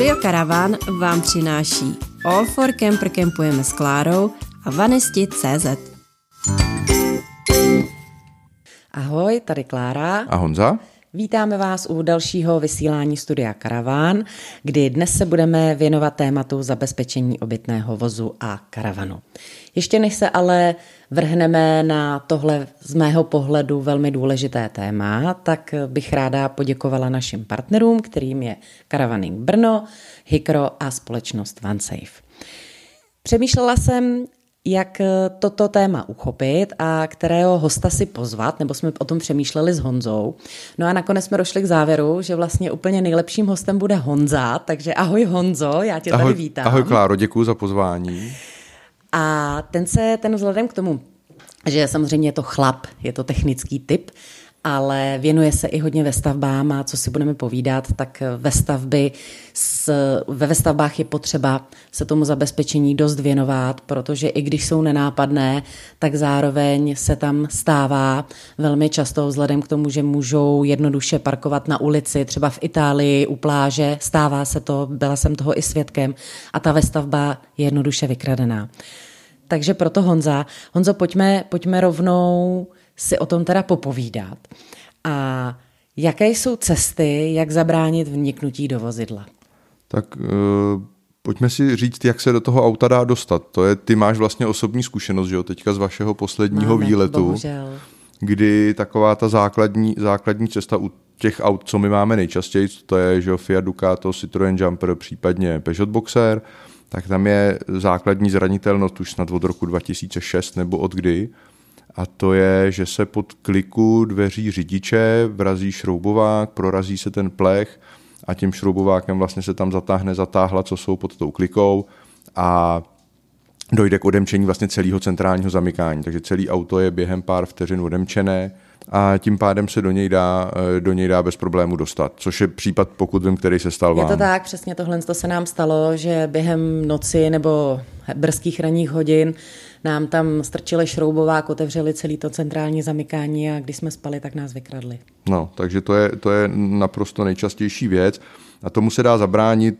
Studio Caravan vám přináší All for Camper Campujeme s Klárou a Vanisti.cz Ahoj, tady Klára. A Honza. Vítáme vás u dalšího vysílání Studia Karaván, kdy dnes se budeme věnovat tématu zabezpečení obytného vozu a karavanu. Ještě než se ale vrhneme na tohle z mého pohledu velmi důležité téma, tak bych ráda poděkovala našim partnerům, kterým je Caravaning Brno, Hikro a společnost OneSafe. Přemýšlela jsem, jak toto téma uchopit a kterého hosta si pozvat, nebo jsme o tom přemýšleli s Honzou. No a nakonec jsme došli k závěru, že vlastně úplně nejlepším hostem bude Honza, takže ahoj Honzo, já tě ahoj, tady vítám. Ahoj Kláro, děkuji za pozvání. A ten se, ten vzhledem k tomu, že samozřejmě je to chlap, je to technický typ, ale věnuje se i hodně ve stavbám a co si budeme povídat, tak ve stavby s, ve vestavbách je potřeba se tomu zabezpečení dost věnovat, protože i když jsou nenápadné, tak zároveň se tam stává velmi často vzhledem k tomu, že můžou jednoduše parkovat na ulici, třeba v Itálii u pláže, stává se to, byla jsem toho i svědkem a ta vestavba je jednoduše vykradená. Takže proto Honza, Honzo, pojďme, pojďme rovnou si o tom teda popovídat. A jaké jsou cesty, jak zabránit vniknutí do vozidla? Tak uh, pojďme si říct, jak se do toho auta dá dostat. To je, ty máš vlastně osobní zkušenost, že jo, teďka z vašeho posledního Máme, výletu. Bohužel. Kdy taková ta základní, základní cesta u těch aut, co my máme nejčastěji, to je že jo, Fiat Ducato, Citroen Jumper, případně Peugeot Boxer, tak tam je základní zranitelnost už snad od roku 2006 nebo od kdy, a to je, že se pod kliku dveří řidiče vrazí šroubovák, prorazí se ten plech a tím šroubovákem vlastně se tam zatáhne zatáhla, co jsou pod tou klikou a dojde k odemčení vlastně celého centrálního zamykání. Takže celý auto je během pár vteřin odemčené a tím pádem se do něj dá, do něj dá bez problému dostat, což je případ, pokud vím, který se stal vám. Je to tak, přesně tohle to se nám stalo, že během noci nebo brzkých ranních hodin nám tam strčili šroubovák, otevřeli celý to centrální zamykání a když jsme spali, tak nás vykradli. No, takže to je, to je naprosto nejčastější věc a tomu se dá zabránit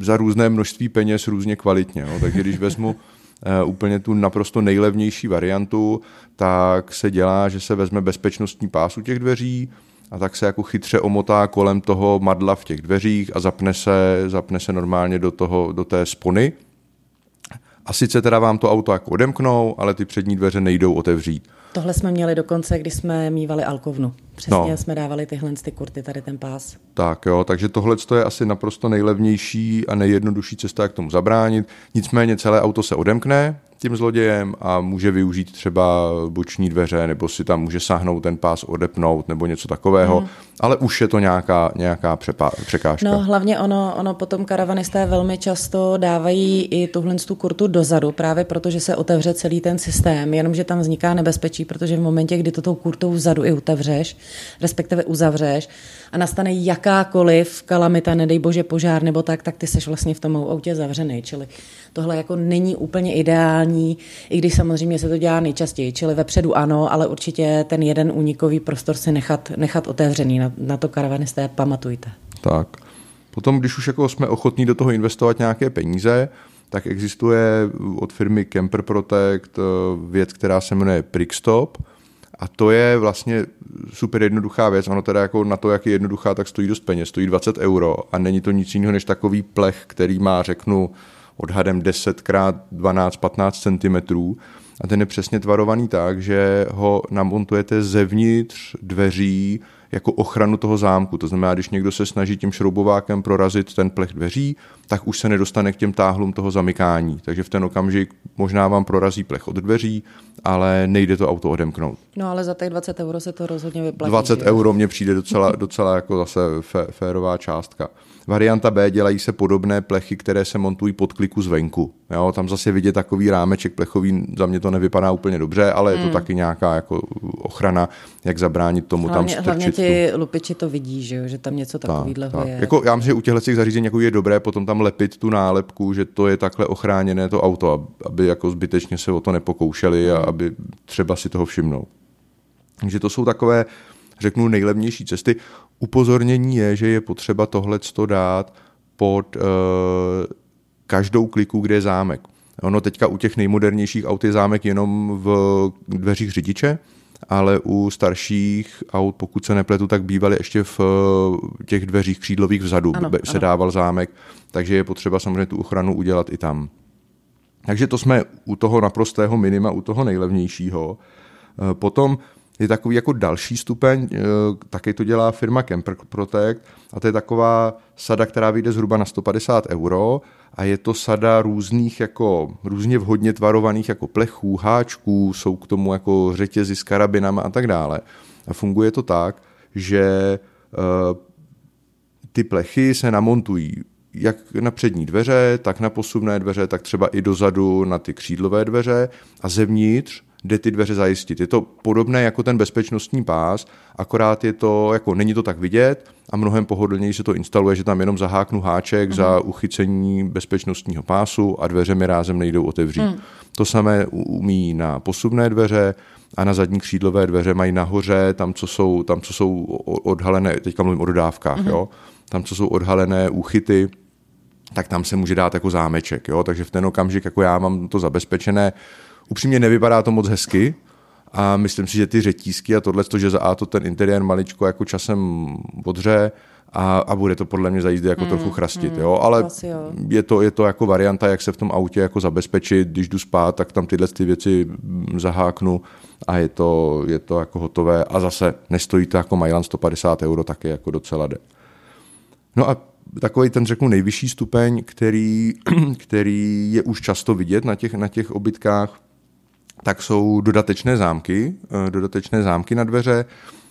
za různé množství peněz různě kvalitně. Jo. Takže když vezmu uh, úplně tu naprosto nejlevnější variantu, tak se dělá, že se vezme bezpečnostní pás u těch dveří, a tak se jako chytře omotá kolem toho madla v těch dveřích a zapne se, zapne se normálně do, toho, do té spony a sice teda vám to auto jako odemknou, ale ty přední dveře nejdou otevřít. Tohle jsme měli dokonce, když jsme mývali alkovnu. Přesně no. jsme dávali tyhle ty kurty, tady ten pás. Tak jo, takže tohle je asi naprosto nejlevnější a nejjednodušší cesta, jak tomu zabránit. Nicméně celé auto se odemkne, tím zlodějem a může využít třeba boční dveře nebo si tam může sáhnout ten pás odepnout nebo něco takového, hmm. ale už je to nějaká, nějaká přepá, překážka. No hlavně ono, ono potom karavanisté velmi často dávají i tuhle tu kurtu dozadu, právě protože se otevře celý ten systém, jenomže tam vzniká nebezpečí, protože v momentě, kdy to tou kurtou vzadu i otevřeš, respektive uzavřeš a nastane jakákoliv kalamita, nedej bože požár nebo tak, tak ty seš vlastně v tom autě zavřený, čili tohle jako není úplně ideální, i když samozřejmě se to dělá nejčastěji, čili vepředu ano, ale určitě ten jeden únikový prostor si nechat, nechat otevřený, na, na to karavanisté pamatujte. Tak. Potom, když už jako jsme ochotní do toho investovat nějaké peníze, tak existuje od firmy Camper Protect eh, věc, která se jmenuje Prickstop, a to je vlastně super jednoduchá věc. Ono teda jako na to, jak je jednoduchá, tak stojí dost peněz, stojí 20 euro a není to nic jiného než takový plech, který má, řeknu, odhadem 10 x 12-15 cm a ten je přesně tvarovaný tak, že ho namontujete zevnitř dveří jako ochranu toho zámku. To znamená, když někdo se snaží tím šroubovákem prorazit ten plech dveří, tak už se nedostane k těm táhlům toho zamykání. Takže v ten okamžik možná vám prorazí plech od dveří, ale nejde to auto odemknout. No ale za těch 20 euro se to rozhodně vyplatí. 20 euro mně přijde docela, docela jako zase férová částka. Varianta B dělají se podobné plechy, které se montují pod kliku zvenku. Jo, tam zase vidět takový rámeček plechový, za mě to nevypadá úplně dobře, ale je to hmm. taky nějaká jako ochrana, jak zabránit tomu hlavně, tam strčit. Hlavně ty tu... lupiči to vidí, že, že tam něco takového tak, je. Jako, já myslím, že u těchto zařízení jako je dobré potom tam lepit tu nálepku, že to je takhle ochráněné to auto, aby jako zbytečně se o to nepokoušeli a hmm. aby třeba si toho všimnou. Takže to jsou takové řeknu, nejlevnější cesty. Upozornění je, že je potřeba tohle dát pod uh, každou kliku, kde je zámek. Ono teďka u těch nejmodernějších aut je zámek jenom v dveřích řidiče, ale u starších aut, pokud se nepletu, tak bývaly ještě v těch dveřích křídlových vzadu ano, se ano. dával zámek, takže je potřeba samozřejmě tu ochranu udělat i tam. Takže to jsme u toho naprostého minima, u toho nejlevnějšího. Potom je takový jako další stupeň, eh, taky to dělá firma Camper Protect a to je taková sada, která vyjde zhruba na 150 euro a je to sada různých jako různě vhodně tvarovaných jako plechů, háčků, jsou k tomu jako řetězy s karabinama a tak dále. A funguje to tak, že uh, ty plechy se namontují jak na přední dveře, tak na posuvné dveře, tak třeba i dozadu na ty křídlové dveře a zevnitř jde ty dveře zajistit. Je to podobné jako ten bezpečnostní pás, akorát je to, jako není to tak vidět a mnohem pohodlněji se to instaluje, že tam jenom zaháknu háček mm. za mhm. uchycení bezpečnostního pásu a dveře mi rázem nejdou otevřít. Mm. To samé umí na posuvné dveře a na zadní křídlové dveře mají nahoře, tam, co jsou, tam, co jsou odhalené, teďka mluvím o dodávkách, mm. jo, tam, co jsou odhalené úchyty, tak tam se může dát jako zámeček, jo, takže v ten okamžik, jako já mám to zabezpečené, Upřímně nevypadá to moc hezky, a myslím si, že ty řetízky a tohle, že za A to ten interiér maličko jako časem odře a, a bude to podle mě za jízdy jako mm, trochu chrastit, mm, jo, ale jo. Je, to, je to jako varianta, jak se v tom autě jako zabezpečit, když jdu spát, tak tam tyhle ty věci zaháknu a je to, je to jako hotové a zase nestojí to jako Mailand 150 euro, taky jako docela jde. No a takový ten řeknu nejvyšší stupeň, který, který je už často vidět na těch, na těch obytkách, tak jsou dodatečné zámky, eh, dodatečné zámky na dveře,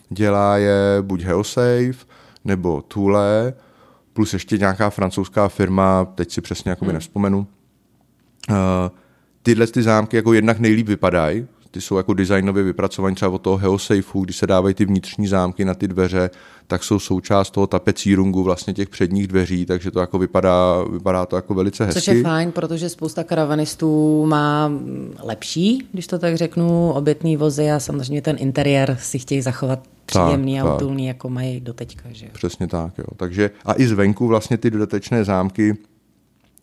dělá je buď Heosafe nebo Thule, plus ještě nějaká francouzská firma, teď si přesně jako hmm. nevzpomenu. Uh, tyhle ty zámky jako jednak nejlíp vypadají, ty jsou jako designově vypracované třeba od toho Heosafeu, když se dávají ty vnitřní zámky na ty dveře, tak jsou součást toho tapecírungu vlastně těch předních dveří, takže to jako vypadá, vypadá to jako velice hezky. Což je fajn, protože spousta karavanistů má lepší, když to tak řeknu, obytný vozy a samozřejmě ten interiér si chtějí zachovat příjemný tak, a utulný, jako mají doteďka. Že? Přesně tak, jo. Takže a i zvenku vlastně ty dodatečné zámky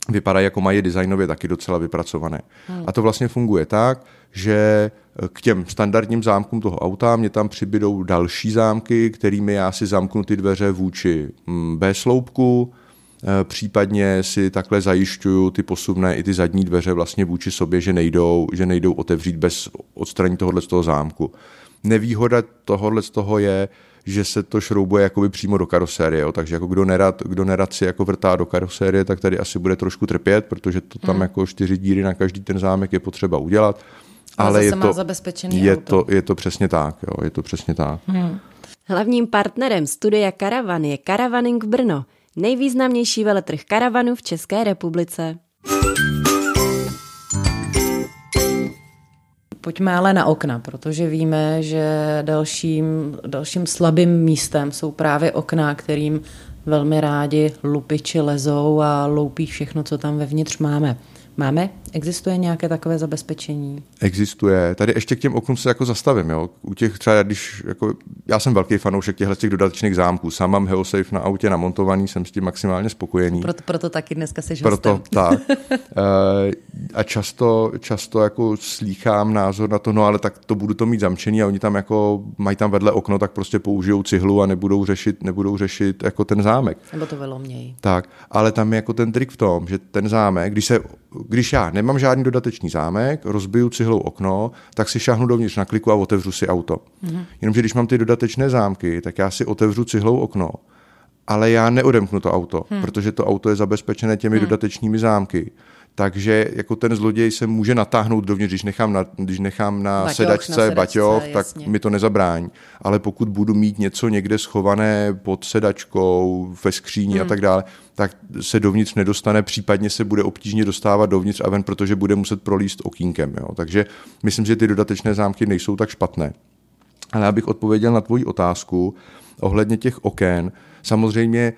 vypadají jako mají designově taky docela vypracované. Hmm. A to vlastně funguje tak, že k těm standardním zámkům toho auta mě tam přibydou další zámky, kterými já si zamknu ty dveře vůči mm, B sloupku, e, případně si takhle zajišťuju ty posuvné i ty zadní dveře vlastně vůči sobě, že nejdou, že nejdou otevřít bez odstranění tohohle z toho zámku. Nevýhoda tohohle z toho je, že se to šroubuje jakoby přímo do karosérie, jo. takže jako kdo nerad, kdo nerad si jako vrtá do karosérie, tak tady asi bude trošku trpět, protože to tam hmm. jako čtyři díry na každý ten zámek je potřeba udělat. Ale, ale je, to, zabezpečený je, to, je to přesně tak, jo, je to přesně tak. Hmm. Hlavním partnerem studia Karavan je Karavaning v Brno, nejvýznamnější veletrh karavanu v České republice. Pojďme ale na okna, protože víme, že dalším, dalším slabým místem jsou právě okna, kterým velmi rádi lupiči lezou a loupí všechno, co tam vevnitř máme. Máme? Existuje nějaké takové zabezpečení? Existuje. Tady ještě k těm oknům se jako zastavím. Jo. U těch třeba, když, jako, já jsem velký fanoušek těchto těch dodatečných zámků. Sám mám Heosafe na autě namontovaný, jsem s tím maximálně spokojený. Proto, proto taky dneska jsi Proto tak. Eh, a často, často jako slýchám názor na to, no ale tak to budu to mít zamčený a oni tam jako mají tam vedle okno, tak prostě použijou cihlu a nebudou řešit, nebudou řešit jako ten zámek. Nebo to vylomějí. Tak, ale tam je jako ten trik v tom, že ten zámek, když se když já nemám žádný dodatečný zámek, rozbiju cihlou okno, tak si šahnu dovnitř na kliku a otevřu si auto. Mm-hmm. Jenomže když mám ty dodatečné zámky, tak já si otevřu cihlou okno, ale já neodemknu to auto, hmm. protože to auto je zabezpečené těmi hmm. dodatečnými zámky takže jako ten zloděj se může natáhnout dovnitř, když nechám na, když nechám na baťoch, sedačce, na sedačce baťoch, tak mi to nezabrání. Ale pokud budu mít něco někde schované pod sedačkou, ve skříni hmm. a tak dále, tak se dovnitř nedostane, případně se bude obtížně dostávat dovnitř a ven, protože bude muset prolíst okýnkem. Jo. Takže myslím, že ty dodatečné zámky nejsou tak špatné. Ale abych odpověděl na tvoji otázku ohledně těch oken, Samozřejmě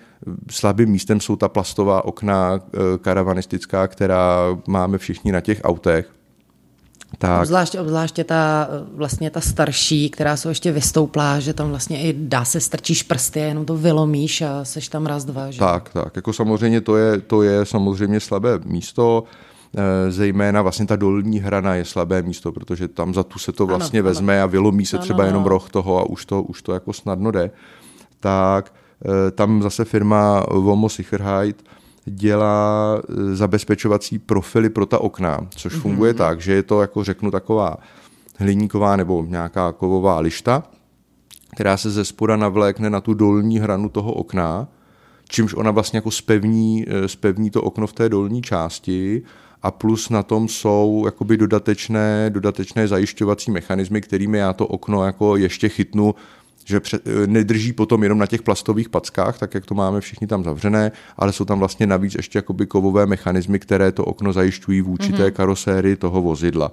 slabým místem jsou ta plastová okna eh, karavanistická, která máme všichni na těch autech. Tak. Obzvláště, obzvláště ta, vlastně ta starší, která jsou ještě vystouplá, že tam vlastně i dá se strčíš prsty, jenom to vylomíš a seš tam raz, dva. Že? Tak, tak, jako samozřejmě to je, to je samozřejmě slabé místo, eh, zejména vlastně ta dolní hrana je slabé místo, protože tam za tu se to vlastně ano, vezme ano. a vylomí se ano, třeba jenom roh toho a už to, už to jako snadno jde. Tak eh, tam zase firma Vomo Sicherheit dělá eh, zabezpečovací profily pro ta okna, což mm-hmm. funguje tak, že je to, jako řeknu, taková hliníková nebo nějaká kovová lišta, která se ze spoda navlékne na tu dolní hranu toho okna, čímž ona vlastně jako spevní, eh, spevní to okno v té dolní části a plus na tom jsou jakoby dodatečné, dodatečné zajišťovací mechanismy, kterými já to okno jako ještě chytnu že před, eh, nedrží potom jenom na těch plastových packách, tak jak to máme všichni tam zavřené, ale jsou tam vlastně navíc ještě jakoby kovové mechanismy, které to okno zajišťují v určité mm-hmm. karosérii toho vozidla.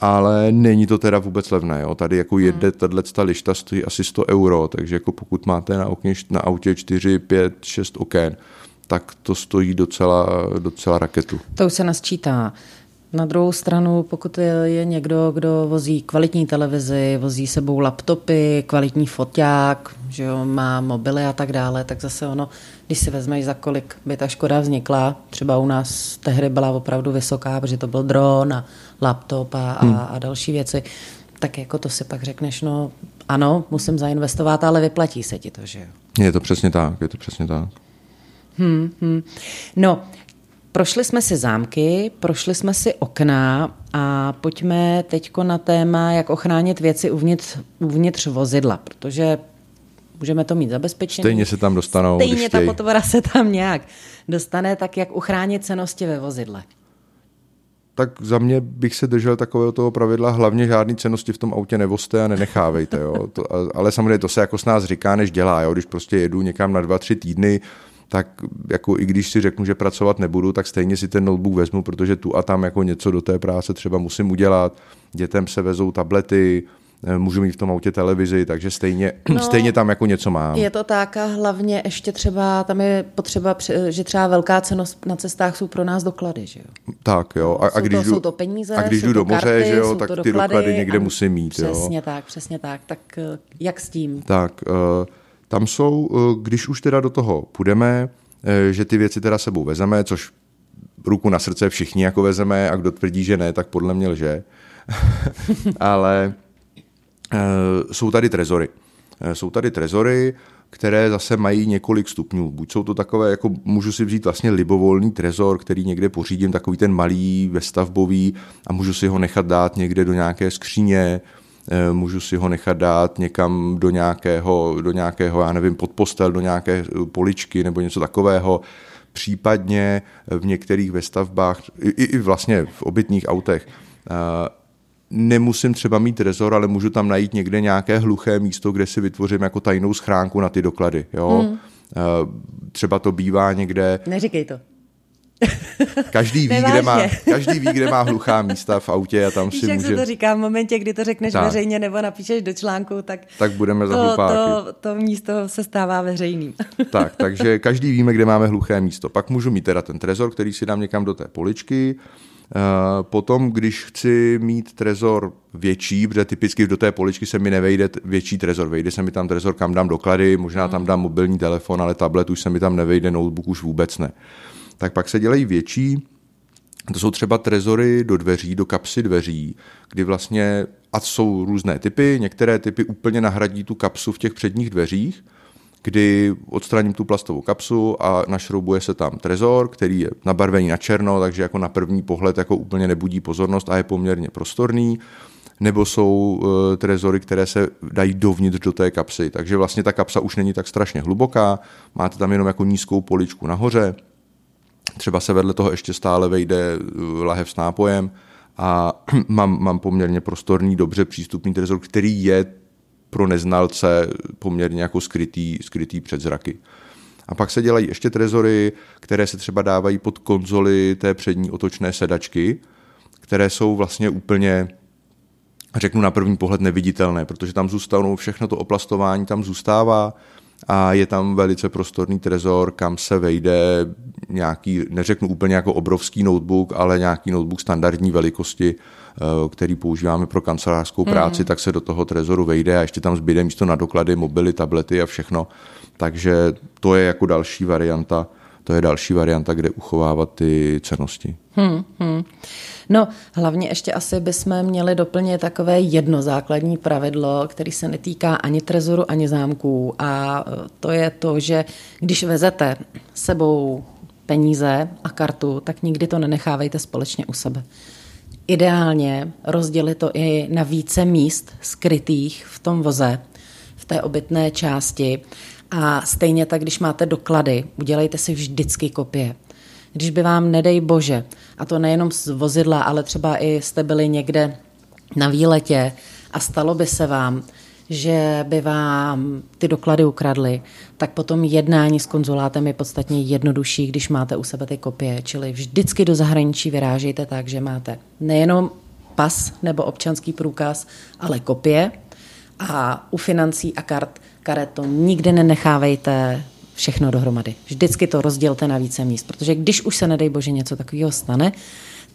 Ale není to teda vůbec levné. Jo. Tady jako jede mm. tato lišta stojí asi 100 euro, takže jako pokud máte na, okně, na autě 4, 5, 6 oken, tak to stojí docela, docela raketu. To už se nasčítá. Na druhou stranu, pokud je někdo, kdo vozí kvalitní televizi, vozí sebou laptopy, kvalitní foťák, že jo, má mobily a tak dále, tak zase ono, když si vezmeš, za kolik by ta škoda vznikla, třeba u nás tehdy byla opravdu vysoká, protože to byl dron a laptop a, hmm. a, a další věci, tak jako to si pak řekneš, no ano, musím zainvestovat, ale vyplatí se ti to, že jo. Je to přesně tak, je to přesně tak. Hmm, hmm. No, Prošli jsme si zámky, prošli jsme si okna a pojďme teď na téma, jak ochránit věci uvnitř, uvnitř vozidla, protože můžeme to mít zabezpečené. Stejně se tam dostanou. Stejně ta potvora se tam nějak dostane, tak jak uchránit cenosti ve vozidle. Tak za mě bych se držel takového toho pravidla, hlavně žádný cenosti v tom autě nevozte a nenechávejte. Jo. To, ale samozřejmě to se jako s nás říká, než dělá. Jo. Když prostě jedu někam na dva, tři týdny, tak jako i když si řeknu, že pracovat nebudu, tak stejně si ten notebook vezmu, protože tu a tam jako něco do té práce třeba musím udělat. Dětem se vezou tablety, eh, můžu mít v tom autě televizi, takže stejně, no, stejně tam jako něco mám. Je to tak a hlavně ještě třeba, tam je potřeba, že třeba velká cenost na cestách jsou pro nás doklady, že jo? Tak jo. A, a když to, jdu, jsou to peníze, a když jdu do moře, karty, že jo, tak ty doklady, doklady někde musím mít. Přesně jo? tak, přesně tak. Tak eh, jak s tím? Tak, uh, tam jsou, eh, když už teda do toho půjdeme, eh, že ty věci teda sebou vezeme, což ruku na srdce všichni jako vezeme a kdo tvrdí, že ne, tak podle mě lže. Ale eh, jsou tady trezory. Jsou tady trezory, které zase mají několik stupňů. Buď jsou to takové, jako můžu si vzít vlastně libovolný trezor, který někde pořídím, takový ten malý, vestavbový a můžu si ho nechat dát někde do nějaké skříně, můžu si ho nechat dát někam do nějakého, do nějakého, já nevím, pod postel, do nějaké poličky nebo něco takového. Případně v některých vestavbách, i, i vlastně v obytných autech, eh, nemusím třeba mít rezor, ale můžu tam najít někde nějaké hluché místo, kde si vytvořím jako tajnou schránku na ty doklady. Jo? Hmm. Třeba to bývá někde... Neříkej to. Každý ví, kde má, každý ví, kde má hluchá místa v autě a tam Víš, si jak může... se to říká v momentě, kdy to řekneš tak. veřejně nebo napíšeš do článku, tak, tak budeme za to, to, to místo se stává veřejným. tak, takže každý víme, kde máme hluché místo. Pak můžu mít teda ten trezor, který si dám někam do té poličky, eh, Potom, když chci mít trezor větší, protože typicky do té poličky se mi nevejde větší trezor, vejde se mi tam trezor, kam dám doklady, možná tam dám mobilní telefon, ale tablet už se mi tam nevejde, notebook už vůbec ne tak pak se dělají větší, to jsou třeba trezory do dveří, do kapsy dveří, kdy vlastně, a jsou různé typy, některé typy úplně nahradí tu kapsu v těch předních dveřích, kdy odstraním tu plastovou kapsu a našroubuje se tam trezor, který je nabarvený na černo, takže jako na první pohled jako úplně nebudí pozornost a je poměrně prostorný. Nebo jsou uh, trezory, které se dají dovnitř do té kapsy. Takže vlastně ta kapsa už není tak strašně hluboká, máte tam jenom jako nízkou poličku nahoře, Třeba se vedle toho ještě stále vejde uh, lahev s nápojem a mám, mám poměrně prostorný, dobře přístupný trezor, který je pro neznalce poměrně jako skrytý, skrytý před zraky. A pak se dělají ještě trezory, které se třeba dávají pod konzoli té přední otočné sedačky, které jsou vlastně úplně, řeknu na první pohled, neviditelné, protože tam zůstanou všechno to oplastování, tam zůstává, a je tam velice prostorný trezor, kam se vejde nějaký, neřeknu úplně jako obrovský notebook, ale nějaký notebook standardní velikosti, eh, který používáme pro kancelářskou práci, mm. tak se do toho trezoru vejde a ještě tam zbyde místo na doklady, mobily, tablety a všechno. Takže to je jako další varianta, to je další varianta, kde uchovávat ty cenosti. Hmm, hmm. No, hlavně ještě asi bychom měli doplnit takové jedno základní pravidlo, který se netýká ani trezoru, ani zámků a to je to, že když vezete sebou peníze a kartu, tak nikdy to nenechávejte společně u sebe. Ideálně rozdělit to i na více míst skrytých v tom voze, v té obytné části a stejně tak, když máte doklady, udělejte si vždycky kopie. Když by vám, nedej bože, a to nejenom z vozidla, ale třeba i jste byli někde na výletě a stalo by se vám, že by vám ty doklady ukradly, tak potom jednání s konzulátem je podstatně jednodušší, když máte u sebe ty kopie. Čili vždycky do zahraničí vyrážejte tak, že máte nejenom pas nebo občanský průkaz, ale kopie. A u financí a kart, karet to nikdy nenechávejte všechno dohromady. Vždycky to rozdělte na více míst, protože když už se, nedej bože, něco takového stane,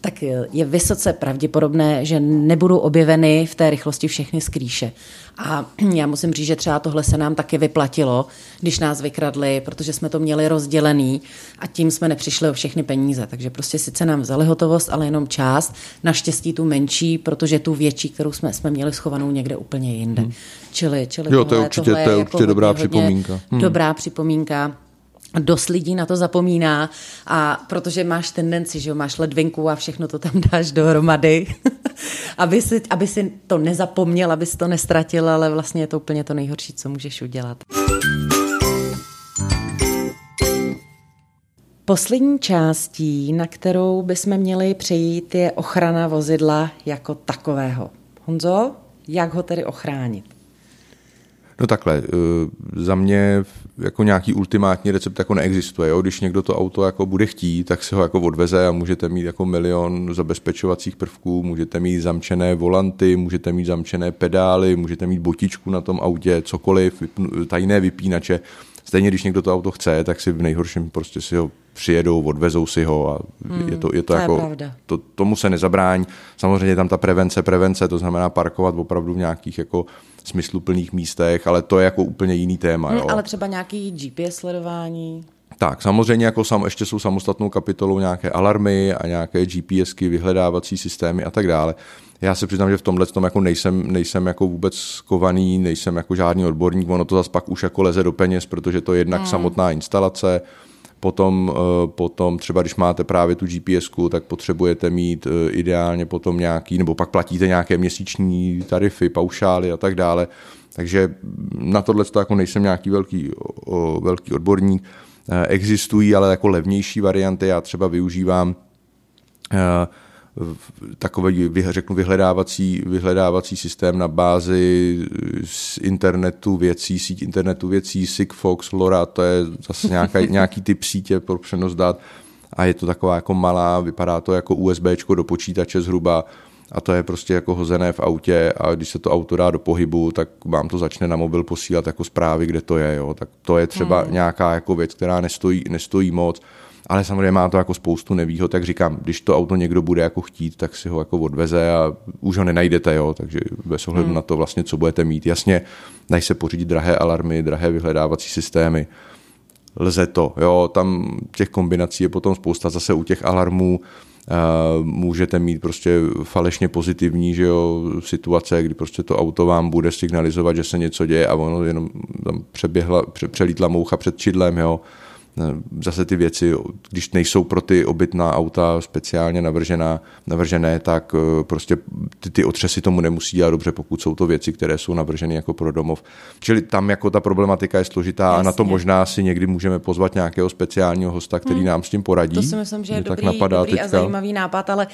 tak je vysoce pravděpodobné, že nebudou objeveny v té rychlosti všechny skrýše. A já musím říct, že třeba tohle se nám taky vyplatilo, když nás vykradli, protože jsme to měli rozdělený a tím jsme nepřišli o všechny peníze. Takže prostě sice nám vzali hotovost, ale jenom část, naštěstí tu menší, protože tu větší, kterou jsme, jsme měli schovanou někde úplně jinde. Hmm. Čili, čili jo, tohle, to je určitě, to je určitě jako dobrá hodně, připomínka. Hmm. Dobrá připomínka dost lidí na to zapomíná a protože máš tendenci, že jo, máš ledvinku a všechno to tam dáš dohromady, aby, si, aby si to nezapomněl, aby si to nestratil, ale vlastně je to úplně to nejhorší, co můžeš udělat. Poslední částí, na kterou bychom měli přejít, je ochrana vozidla jako takového. Honzo, jak ho tedy ochránit? No takhle, eh, za mě jako nějaký ultimátní recept jako neexistuje. Jo? Když někdo to auto jako bude chtít, tak si ho jako odveze a můžete mít jako milion zabezpečovacích prvků, můžete mít zamčené volanty, můžete mít zamčené pedály, můžete mít botičku na tom autě, cokoliv, tajné vypínače. Stejně, když někdo to auto chce, tak si v nejhorším prostě si ho přijedou, odvezou si ho a hmm, je to, je to, to jako, je to, tomu se nezabráň. Samozřejmě tam ta prevence, prevence, to znamená parkovat opravdu v nějakých jako smysluplných místech, ale to je jako úplně jiný téma. Hmm, jo. Ale třeba nějaký GPS sledování. Tak, samozřejmě jako sam, ještě jsou samostatnou kapitolou nějaké alarmy a nějaké GPSky, vyhledávací systémy a tak dále. Já se přiznám, že v tomhle tom jako nejsem, nejsem jako vůbec kovaný, nejsem jako žádný odborník, ono to zase pak už jako leze do peněz, protože to je jednak hmm. samotná instalace, Potom, eh, potom třeba když máte právě tu gps tak potřebujete mít eh, ideálně potom nějaký, nebo pak platíte nějaké měsíční tarify, paušály a tak dále. Takže na tohle to jako nejsem nějaký velký, velký odborník. Eh, existují ale jako levnější varianty, já třeba využívám takový, řeknu, vyhledávací, vyhledávací systém na bázi z internetu věcí, síť internetu věcí, Sigfox, LoRa, to je zase nějaký, nějaký typ sítě pro přenos dat. A je to taková jako malá, vypadá to jako USB do počítače zhruba a to je prostě jako hozené v autě a když se to auto dá do pohybu, tak vám to začne na mobil posílat jako zprávy, kde to je, jo. tak to je třeba hmm. nějaká jako věc, která nestojí, nestojí moc ale samozřejmě má to jako spoustu nevýhod, tak říkám, když to auto někdo bude jako chtít, tak si ho jako odveze a už ho nenajdete, jo, takže bez ohledu hmm. na to vlastně, co budete mít. Jasně, dají se pořídit drahé alarmy, drahé vyhledávací systémy, lze to, jo, tam těch kombinací je potom spousta, zase u těch alarmů Uh, můžete mít prostě falešně pozitivní že jo, situace, kdy prostě to auto vám bude signalizovat, že se něco děje a ono jenom tam přeběhla, pře, přelítla moucha před čidlem, jo, zase ty věci, když nejsou pro ty obytná auta speciálně navržená, navržené, tak eh, prostě ty, ty otřesy tomu nemusí dělat dobře, pokud jsou to věci, které jsou navrženy jako pro domov. Čili tam jako ta problematika je složitá Jasně. a na to možná si někdy můžeme pozvat nějakého speciálního hosta, který hmm. nám s tím poradí. To si myslím, že je dobrý, tak napadá dobrý a zajímavý nápad, ale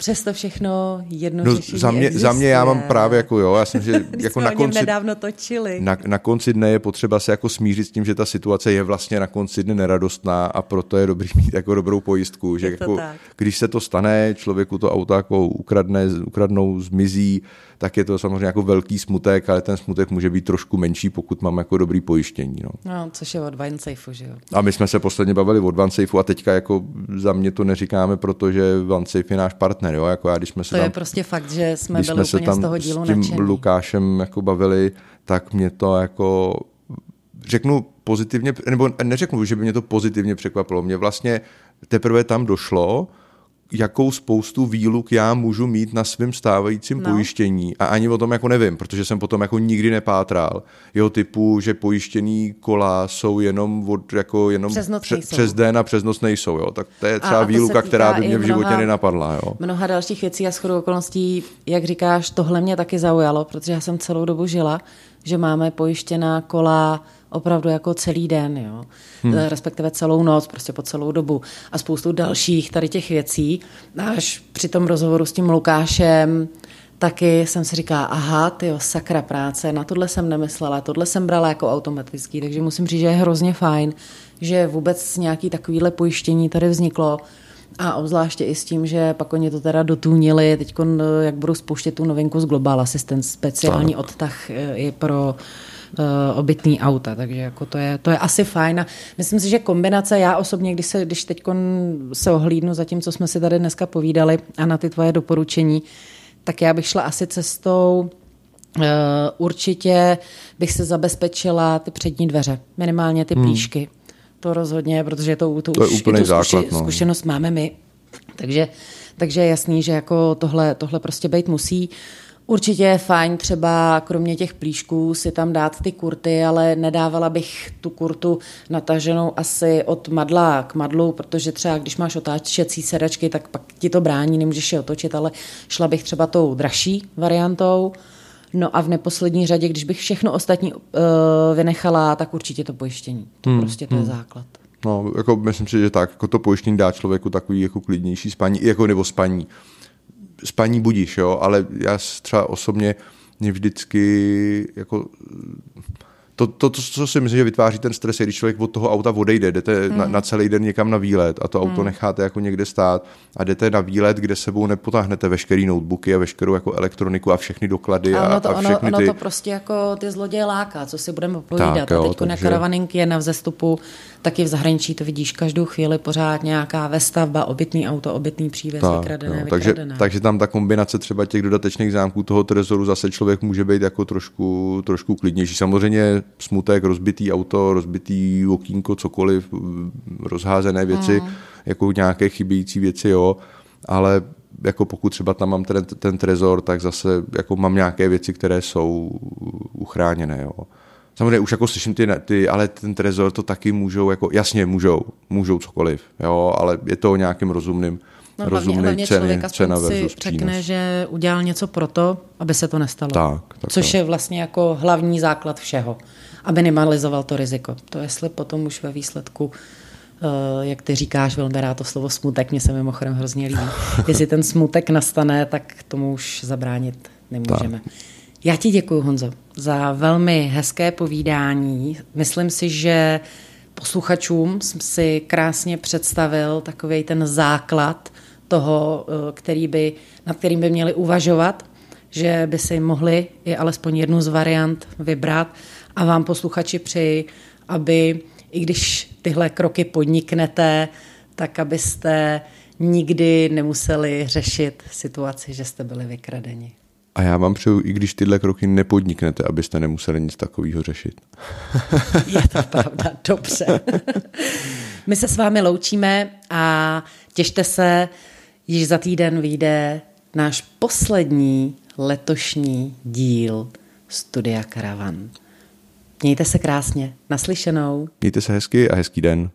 Přesto všechno jedno No, řešení za, mě, existuje. za mě já mám právě jako jo, já jsem, že jako na konci, nedávno točili. na, na konci dne je potřeba se jako smířit s tím, že ta situace je vlastně na konci dne neradostná a proto je dobrý mít jako dobrou pojistku, že jako, tak. když se to stane, člověku to auto jako ukradne, ukradnou, zmizí, tak je to samozřejmě jako velký smutek, ale ten smutek může být trošku menší, pokud mám jako dobrý pojištění. No. No, což je od Winesafeu, že jo? A my jsme se posledně bavili od OneSafeu a teďka jako za mě to neříkáme, protože OneSafe je náš partner, jo? jako já, když jsme se To tam, je prostě fakt, že jsme když byli jsme se úplně tam z toho dílu s tím nadšení. Lukášem jako bavili, tak mě to jako řeknu pozitivně, nebo neřeknu, že by mě to pozitivně překvapilo. Mě vlastně teprve tam došlo, jakou spoustu výluk já můžu mít na svém stávajícím No. pojištění a ani o tom jako nevím, protože jsem potom jako nikdy nepátral. Jeho typu, že pojištěný kola jsou jenom od, jako jenom Přes pře- nejsou. přes den a přes noc nejsou, jo. Tak to je třeba a výluka, která by mě v životě mnoha- nenapadla, jo. Mnoha dalších věcí a shodou okolností, jak říkáš, tohle mě taky zaujalo, protože já jsem celou dobu žila, že máme pojištěná kola opravdu jako celý den, jo. Hmm. respektive celou noc, prostě po celou dobu a spoustu dalších tady těch věcí. Až při tom rozhovoru s tím Lukášem taky jsem si říkala, aha, ty sakra práce, na tohle jsem nemyslela, tohle jsem brala jako automatický, takže musím říct, že je hrozně fajn, že vůbec nějaký takovýhle pojištění tady vzniklo, a obzvláště i s tím, že pak oni to teda dotůnili, teď jak budou spouštět tu novinku z Global Assistant, speciální tak. odtah eh, i pro uh, obytný auta, takže jako to, je, to je asi fajn a myslím si, že kombinace, já osobně, když se, když teď se ohlídnu za tím, co jsme si tady dneska povídali a na ty tvoje doporučení, tak já bych šla asi cestou Uh, určitě bych se zabezpečila ty přední dveře, minimálně ty plíšky. To rozhodně, protože to, to, To je už úplný i tu zkuši, základ, no. zkušenost máme my. Takže, takže je jasný, že jako tohle, tohle prostě být musí. Určitě je fajn třeba kromě těch plíšků si tam dát ty kurty, ale nedávala bych tu kurtu nataženou asi od madla k madlu, protože třeba když máš otáčecí sedačky, tak pak ti to brání, nemůžeš je otočit, ale šla bych třeba tou dražší variantou. No a v neposlední řadě, když bych všechno ostatní uh, vynechala, tak určitě to pojištění. To hmm, prostě to hmm. je základ. No, jako myslím si, že tak, jako to pojištění dá člověku takový jako klidnější spaní, jako nebo spaní. Spaní budíš, jo, ale já třeba osobně mě vždycky jako to, to, to, co si myslím, že vytváří ten stres, je, když člověk od toho auta odejde, jdete hmm. na, na celý den někam na výlet a to auto hmm. necháte jako někde stát a jdete na výlet, kde sebou nepotáhnete veškerý notebooky a veškerou jako elektroniku a všechny doklady a, ono to, a všechny ono, ty... ono to prostě jako ty zloděje láká, co si budeme povídat. Tak, jo, a teď takže... na karavaninky je na vzestupu, taky v zahraničí to vidíš každou chvíli pořád nějaká vestavba, obytný auto, obytný přívěs, tak, vykradené, jo, vykradené. Takže, takže tam ta kombinace třeba těch dodatečných zámků toho trezoru zase člověk může být jako trošku, trošku klidnější. Samozřejmě smutek, rozbitý auto, rozbitý okýnko, cokoliv, rozházené věci, hmm. jako nějaké chybějící věci, jo, ale jako pokud třeba tam mám ten, ten trezor, tak zase jako mám nějaké věci, které jsou uchráněné, jo. Samozřejmě už jako slyším ty, ty, ale ten trezor to taky můžou, jako jasně můžou, můžou cokoliv, jo, ale je to o nějakým rozumným, No, rozumný hlavně ceny, člověk cena si řekne, přínos. že udělal něco pro to, aby se to nestalo. Tak, tak Což jo. je vlastně jako hlavní základ všeho. Aby minimalizoval to riziko. To jestli potom už ve výsledku Uh, jak ty říkáš, velmi rád to slovo smutek, mě se mimochodem hrozně líbí. Jestli ten smutek nastane, tak tomu už zabránit nemůžeme. Tak. Já ti děkuji, Honzo, za velmi hezké povídání. Myslím si, že posluchačům jsem si krásně představil takový ten základ toho, který by, nad kterým by měli uvažovat, že by si mohli i alespoň jednu z variant vybrat a vám posluchači přeji, aby i když tyhle kroky podniknete, tak abyste nikdy nemuseli řešit situaci, že jste byli vykradeni. A já vám přeju, i když tyhle kroky nepodniknete, abyste nemuseli nic takového řešit. Je to pravda, dobře. My se s vámi loučíme a těšte se, již za týden vyjde náš poslední letošní díl Studia Karavan. Mějte se krásně. Naslyšenou. Mějte se hezky a hezký den.